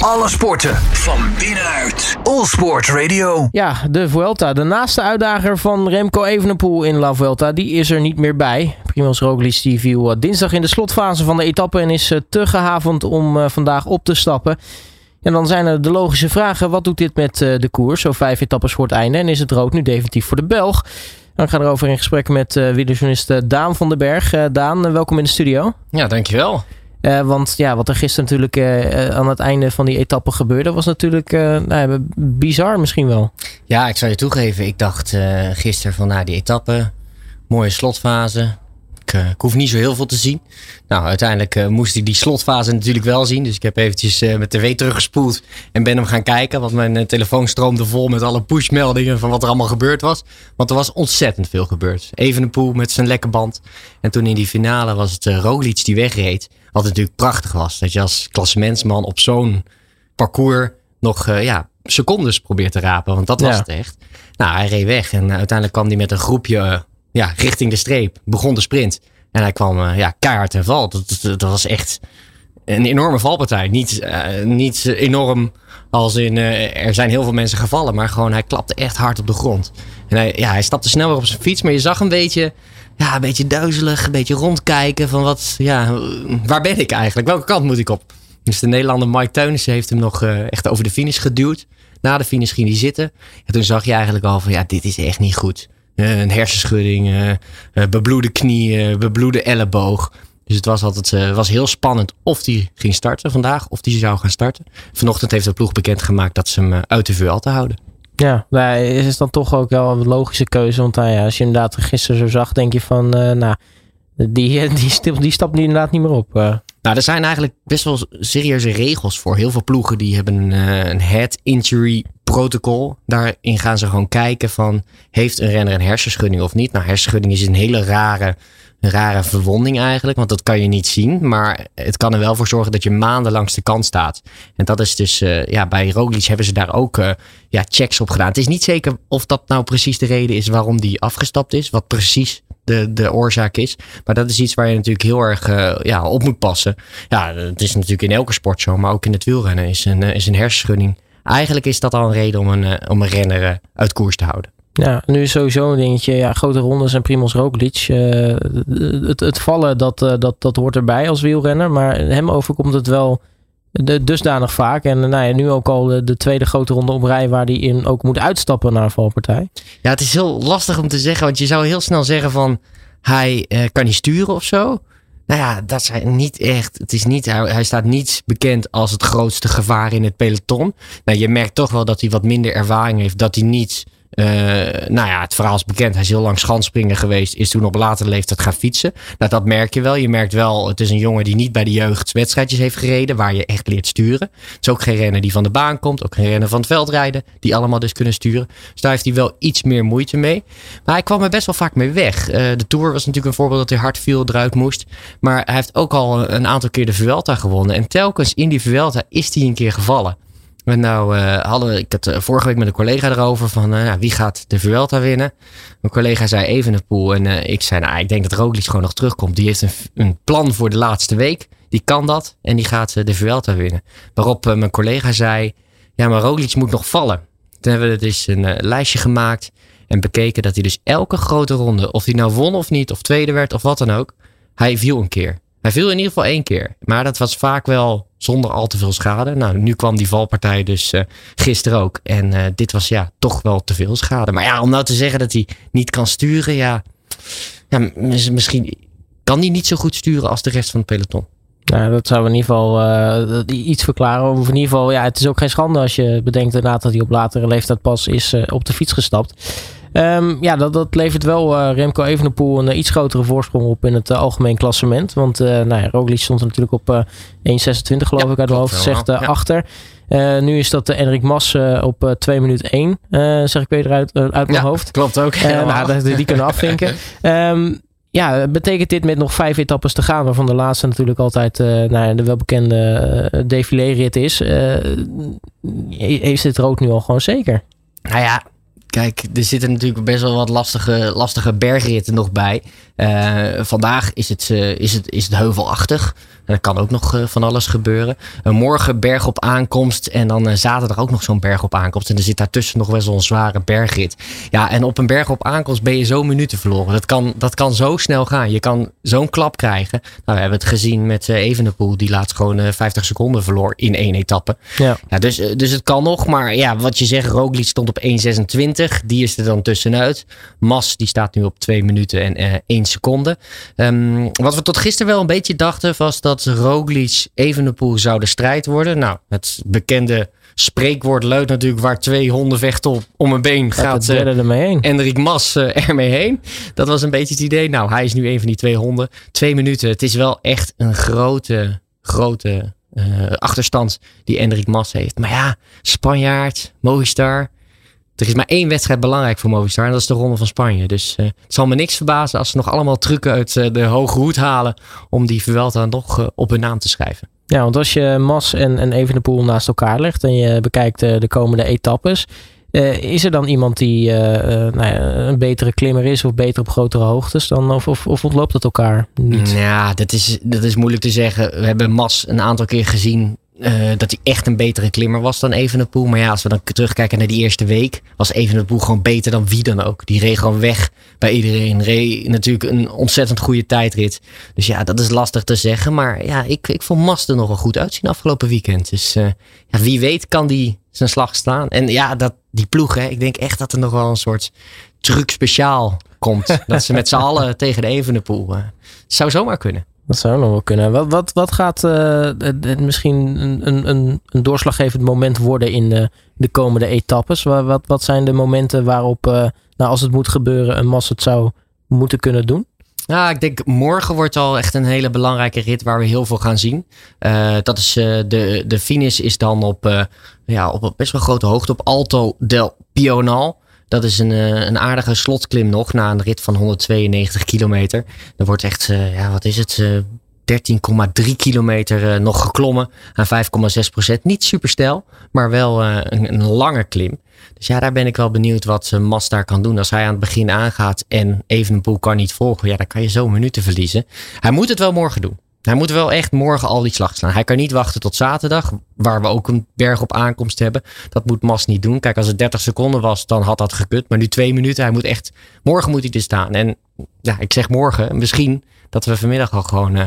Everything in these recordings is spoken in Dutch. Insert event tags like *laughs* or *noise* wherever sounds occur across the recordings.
Alle sporten van binnenuit. All Sport Radio. Ja, de Vuelta. De naaste uitdager van Remco Evenepoel in La Vuelta, die is er niet meer bij. Primoz Roglic die viel eh, dinsdag in de slotfase van de etappe en is eh, te gehavend om eh, vandaag op te stappen. En dan zijn er de logische vragen. Wat doet dit met de koers? Zo vijf etappes voor het einde. En is het rood nu definitief voor de Belg? Dan gaan we erover in gesprek met uh, wielerjournalist Daan van den Berg. Daan, welkom in de studio. Ja, dankjewel. Uh, want ja, wat er gisteren natuurlijk uh, aan het einde van die etappe gebeurde, was natuurlijk nou, bizar misschien wel. Ja, ik zou je toegeven. Ik dacht gisteren van nou, die etappe, mooie slotfase. Ik, ik, hoef niet zo heel veel te zien. Nou, uiteindelijk moest ik die slotfase natuurlijk wel zien. Dus ik heb eventjes mijn tv teruggespoeld en ben hem gaan kijken. Want mijn telefoon stroomde vol met alle pushmeldingen van wat er allemaal gebeurd was. Want er was ontzettend veel gebeurd. Even een poel met zijn lekke band. En toen in die finale was het Roglic die wegreed. Wat natuurlijk prachtig was. Dat je als klassementsman op zo'n parcours nog uh, ja, secondes probeert te rapen. Want dat was het echt. Nou, hij reed weg. En uiteindelijk kwam hij met een groepje uh, ja, richting de streep. Begon de sprint. En hij kwam uh, ja, keihard en val. Dat, dat, was echt een enorme valpartij. Niet, niet enorm als in er zijn heel veel mensen gevallen. Maar gewoon hij klapte echt hard op de grond. En hij, ja, hij stapte snel weer op zijn fiets. Maar je zag een beetje ja, een beetje duizelig, een beetje rondkijken van wat, ja, waar ben ik eigenlijk? Welke kant moet ik op? Dus de Nederlander Mike Teunissen heeft hem nog echt over de finish geduwd. Na de finish ging hij zitten. En toen zag je eigenlijk al van, ja, dit is echt niet goed. Uh, een hersenschudding, uh, bebloede knie, bebloede elleboog. Dus het was altijd was heel spannend of hij ging starten vandaag, of hij zou gaan starten. Vanochtend heeft de ploeg bekendgemaakt dat ze hem uit de vuur te houden. Ja, nou, is dan toch ook wel een logische keuze. Want nou ja, als je inderdaad gisteren zo zag, denk je van, uh, nou, die, *laughs* die, die stapt nu inderdaad niet meer op. Uh. Nou, er zijn eigenlijk best wel serieuze regels voor. Heel veel ploegen die hebben een, een head injury protocol. Daarin gaan ze gewoon kijken van, heeft een renner een hersenschudding of niet? Nou, hersenschudding is een hele rare een rare verwonding eigenlijk, want dat kan je niet zien. Maar het kan er wel voor zorgen dat je maanden langs de kant staat. En dat is dus, uh, ja, bij Roglic hebben ze daar ook uh, ja, checks op gedaan. Het is niet zeker of dat nou precies de reden is waarom die afgestapt is. Wat precies de, de oorzaak is. Maar dat is iets waar je natuurlijk heel erg uh, ja, op moet passen. Ja, het is natuurlijk in elke sport zo, maar ook in het wielrennen is een, is een hersenschudding. Eigenlijk is dat al een reden om een, om een renner uit koers te houden. Ja, nu is sowieso een dingetje. Ja, grote rondes en Primoz Roglic. Uh, het, het vallen, dat, uh, dat, dat hoort erbij als wielrenner. Maar hem overkomt het wel dusdanig vaak. En nou ja, nu ook al de, de, tweede grote ronde op rij waar hij in ook moet uitstappen naar een valpartij. Ja, het is heel lastig om te zeggen. Want je zou heel snel zeggen van hij kan niet sturen of zo. Nou ja, dat zijn niet echt. Het is niet, hij, staat niet bekend als het grootste gevaar in het peloton. Nou, je merkt toch wel dat hij wat minder ervaring heeft. Dat hij niet uh, nou ja, het verhaal is bekend. Hij is heel lang schanspringen geweest. Is toen op latere leeftijd gaan fietsen. Nou, dat merk je wel. Je merkt wel, het is een jongen die niet bij de jeugd wedstrijdjes heeft gereden. Waar je echt leert sturen. Het is ook geen renner die van de baan komt. Ook geen renner van het veld rijden. Die allemaal dus kunnen sturen. Dus daar heeft hij wel iets meer moeite mee. Maar hij kwam er best wel vaak mee weg. Uh, de Tour was natuurlijk een voorbeeld dat hij hard viel, eruit moest. Maar hij heeft ook al een aantal keer de Vuelta gewonnen. En telkens in die Vuelta is hij een keer gevallen. En nou uh, hadden ik het uh, vorige week met een collega erover van uh, wie gaat de Vuelta winnen. Mijn collega zei even een pool en ik zei nou ik denk dat Roglic gewoon nog terugkomt. Die heeft een, een, plan voor de laatste week. Die kan dat en die gaat de Vuelta winnen. Waarop mijn collega zei ja maar Roglic moet nog vallen. Toen hebben we dus een lijstje gemaakt en bekeken dat hij dus elke grote ronde, of hij nou won of niet, of tweede werd of wat dan ook, hij viel een keer. Hij viel in ieder geval één keer. Maar dat was vaak wel zonder al te veel schade. Nou, nu kwam die valpartij dus uh, gisteren ook. En uh, dit was ja, toch wel te veel schade. Maar ja, om nou te zeggen dat hij niet kan sturen, ja, ja misschien kan hij niet zo goed sturen als de rest van het peloton. Nou, dat zou in ieder geval uh, iets verklaren. Of in ieder geval, ja, het is ook geen schande als je bedenkt inderdaad dat hij op latere leeftijd pas is op de fiets gestapt. Um, ja, dat, dat levert wel uh, Remco Evenepoel een uh, iets grotere voorsprong op in het uh, algemeen klassement. Want nou ja, Roglic stond er natuurlijk op 1,26 geloof ik uit de hoofd zegt ja. achter. nu is dat Enrik Mas op 2 minuten 1, zeg ik weer eruit uit mijn ja, hoofd. Klopt ook. nou, die, die kunnen afvinken. um, *laughs* ja, betekent dit met nog vijf etappes te gaan, waarvan de laatste natuurlijk altijd nou, de welbekende uh, défilé-rit is, heeft dit rood nu al gewoon zeker? Nou ja, kijk, er zitten natuurlijk best wel wat lastige, lastige bergritten nog bij. Uh, vandaag is het, uh, is, het, is het heuvelachtig. En er kan ook nog uh, van alles gebeuren. morgen berg op aankomst. En dan zaterdag ook nog zo'n berg op aankomst. En er zit daartussen nog wel zo'n zware bergrit. Ja, en op een berg op aankomst ben je zo minuten verloren. Dat kan, dat kan zo snel gaan. Je kan zo'n klap krijgen. Nou, we hebben het gezien met Evenepoel. Die laatst gewoon 50 seconden verloor in één etappe. Ja. ja dus, dus het kan nog. Maar ja, wat je zegt, Roglic stond op 1.26. Die is er dan tussenuit. Mas, die staat nu op 2 minuten en 1 seconde. Um, wat we tot gisteren wel een beetje dachten was dat Roglic Evenepoel zou de strijd worden. Nou, het bekende spreekwoord luidt natuurlijk waar twee honden vechten op om een been gaat, gaat uh, ermee heen. Enrik Mas uh, ermee heen. Dat was een beetje het idee. Nou, hij is nu een van die twee honden. Twee minuten. Het is wel echt een grote, grote uh, achterstand die Enrik Mas heeft. Maar ja, Spanjaard, Movistar. Er is maar één wedstrijd belangrijk voor Movistar en dat is de Ronde van Spanje. Dus uh, het zal me niks verbazen als ze nog allemaal trucken uit uh, de hoge hoed halen om die Vuelta nog uh, op hun naam te schrijven. Ja, want als je Mas en, en Evenepoel naast elkaar legt en je bekijkt de komende etappes, is er dan iemand die nou ja, een betere klimmer is of beter op grotere hoogtes dan? Of, of, of ontloopt het elkaar niet? Ja, dat is, dat is moeilijk te zeggen. We hebben Mas een aantal keer gezien uh, dat hij echt een betere klimmer was dan Evenepoel. Maar ja, als we dan terugkijken naar die eerste week, was Evenepoel gewoon beter dan wie dan ook. Die reed gewoon weg bij iedereen. Reed natuurlijk een ontzettend goede tijdrit. Dus ja, dat is lastig te zeggen. Maar ja, ik, ik vond Master nog wel goed uitzien afgelopen weekend. Dus uh, ja, wie weet kan die zijn slag slaan. En ja, dat, die ploeg, hè, ik denk echt dat er nog wel een soort truc speciaal komt. dat ze met z'n allen *laughs* tegen de Evenepoel. Uh, zou zomaar kunnen. Dat zou nog wel kunnen. Wat, wat, wat gaat uh, misschien een, een, een doorslaggevend moment worden in de, de komende etappes? Wat, wat, wat zijn de momenten waarop, uh, nou, als het moet gebeuren, een Mas het zou moeten kunnen doen? Nou, ik denk morgen wordt al echt een hele belangrijke rit waar we heel veel gaan zien. Uh, dat is de, de finish is dan op, ja, op best wel grote hoogte op Alto del Pional. Dat is een, eh, een aardige slotklim nog na een rit van 192 kilometer. Er wordt echt, uh, ja, wat is het? 13,3 eh, kilometer nog geklommen aan 5,6 procent. Niet super stijl, maar wel een, een, lange klim. Dus ja, daar ben ik wel benieuwd wat Mas daar kan doen. Als hij aan het begin aangaat en Evenepoel kan niet volgen, ja, dan kan je zo minuten verliezen. Hij moet het wel morgen doen. Hij moet wel echt morgen al die slag slaan. Hij kan niet wachten tot zaterdag, waar we ook een berg op aankomst hebben. Dat moet Mas niet doen. Kijk, als het 30 seconden was, dan had dat gekut. Maar nu twee minuten. Hij moet echt, morgen moet hij er staan. En ja, ik zeg morgen, misschien dat we vanmiddag al gewoon uh,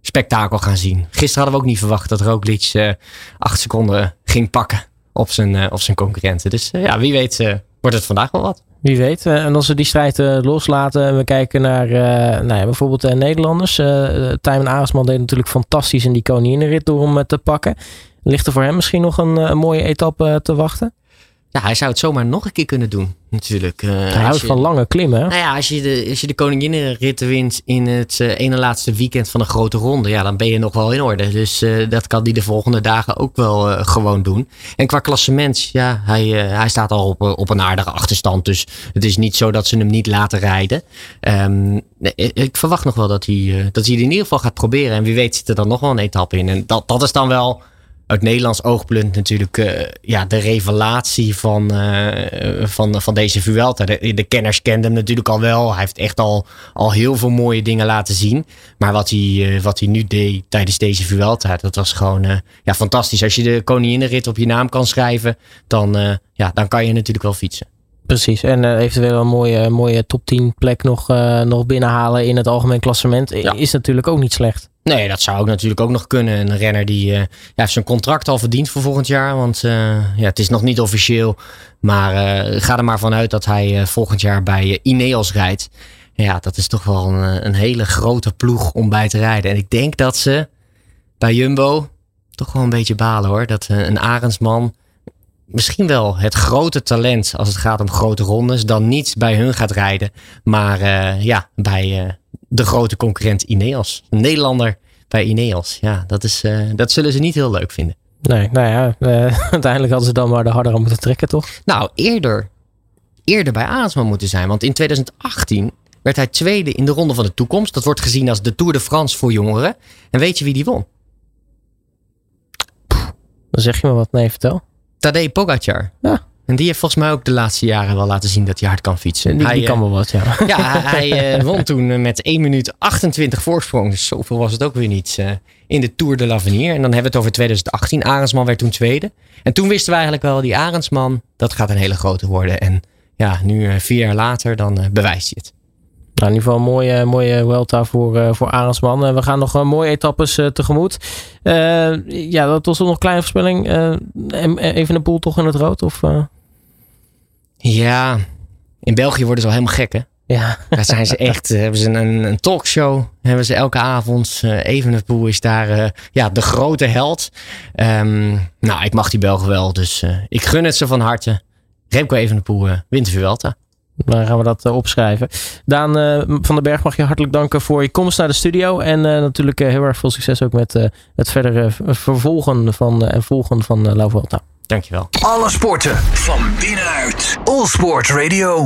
spektakel gaan zien. Gisteren hadden we ook niet verwacht dat Roglic uh, acht seconden ging pakken op zijn, uh, op zijn concurrenten. Dus ja, wie weet wordt het vandaag wel wat. Wie weet. Eh, en als we die strijd uh, loslaten en we kijken naar uh, nou ja, bijvoorbeeld de Nederlanders. Tijmen Aresman deed natuurlijk fantastisch in die koninginrit door hem te pakken. Ligt er voor hem misschien nog een, een mooie etappe te wachten? Ja, hij zou het zomaar nog een keer kunnen doen, natuurlijk. Uh, hij houdt van lange klimmen. Nou ja, als je de, als je de koninginnenritten wint in het uh, ene laatste weekend van een grote ronde, ja, dan ben je nog wel in orde. Dus uh, dat kan hij de volgende dagen ook wel gewoon doen. En qua klassement, ja, hij, hij staat al op, op een aardige achterstand. Dus het is niet zo dat ze hem niet laten rijden. Um, ik verwacht nog wel dat hij, dat hij het in ieder geval gaat proberen. En wie weet zit er dan nog wel een etappe in. En dat, dat is dan wel uit Nederlands oogpunt natuurlijk uh, ja, de revelatie van, uh, van, van deze Vuelta. De, de, kenners kenden hem natuurlijk al wel. Hij heeft echt al, al heel veel mooie dingen laten zien. Maar wat hij, uh, wat hij nu deed tijdens deze Vuelta, dat was gewoon ja, fantastisch. Als je de koninginnenrit op je naam kan schrijven, dan, ja, dan kan je natuurlijk wel fietsen. Precies, en eventueel een mooie, mooie top 10 plek nog, nog binnenhalen in het algemeen klassement ja. is natuurlijk ook niet slecht. Nee, dat zou ook natuurlijk ook nog kunnen. Een renner die uh, heeft zijn contract al verdiend voor volgend jaar. Want ja, het is nog niet officieel. Maar ga er maar vanuit dat hij volgend jaar bij Ineos rijdt. Ja, dat is toch wel een, een hele grote ploeg om bij te rijden. En ik denk dat ze bij Jumbo toch wel een beetje balen hoor. Dat een Arendsman misschien wel het grote talent als het gaat om grote rondes, dan niet bij hun gaat rijden, maar ja, bij de grote concurrent Ineos. Een Nederlander bij Ineos. Ja, dat, is, uh, dat zullen ze niet heel leuk vinden. Nee, nou ja, *laughs* uiteindelijk hadden ze dan maar de harder aan moeten trekken, toch? Nou, eerder, eerder bij Arendsman moeten zijn, want in 2018 werd hij tweede in de Ronde van de Toekomst. Dat wordt gezien als de Tour de France voor jongeren. En weet je wie die won? Dan zeg je me wat. Nee, vertel. Tadej Pogacar. Ja, En die heeft volgens mij ook de laatste jaren wel laten zien dat hij hard kan fietsen. Die, hij, die kan eh, wel wat, ja. *laughs* Ja, hij eh, won toen eh, met 1 minuut 28 voorsprong. Dus zoveel was het ook weer niet in de Tour de l'Avenir. En dan hebben we het over 2018. Arendsman werd toen tweede. En toen wisten we eigenlijk wel, die Arendsman, dat gaat een hele grote worden. En ja, nu vier jaar later, dan bewijst hij het. Nou, in ieder geval een mooie, mooie Welta voor, eh voor Arendsman. Eh, we gaan nog mooie etappes tegemoet. Ja, dat was nog een kleine voorspelling. En- en even een poel toch in het rood? Of? Ja, in België worden ze al helemaal gek hè. Ja, Daar zijn ze *laughs* echt, eh, hebben ze een, een talkshow, hebben ze elke avond. Uh, Evenepoel is daar eh, ja, de grote held. Ehm, nou, ik mag die Belgen wel, dus ik gun het ze van harte. Remco Evenepoel uh, wint de Vuelta. dan gaan we dat opschrijven. Daan van den Berg mag je hartelijk danken voor je komst naar de studio. En natuurlijk heel erg veel succes ook met het verdere vervolgen van, en volgen van La Vuelta. Dankjewel. Alle sporten van binnenuit. All Sport Radio.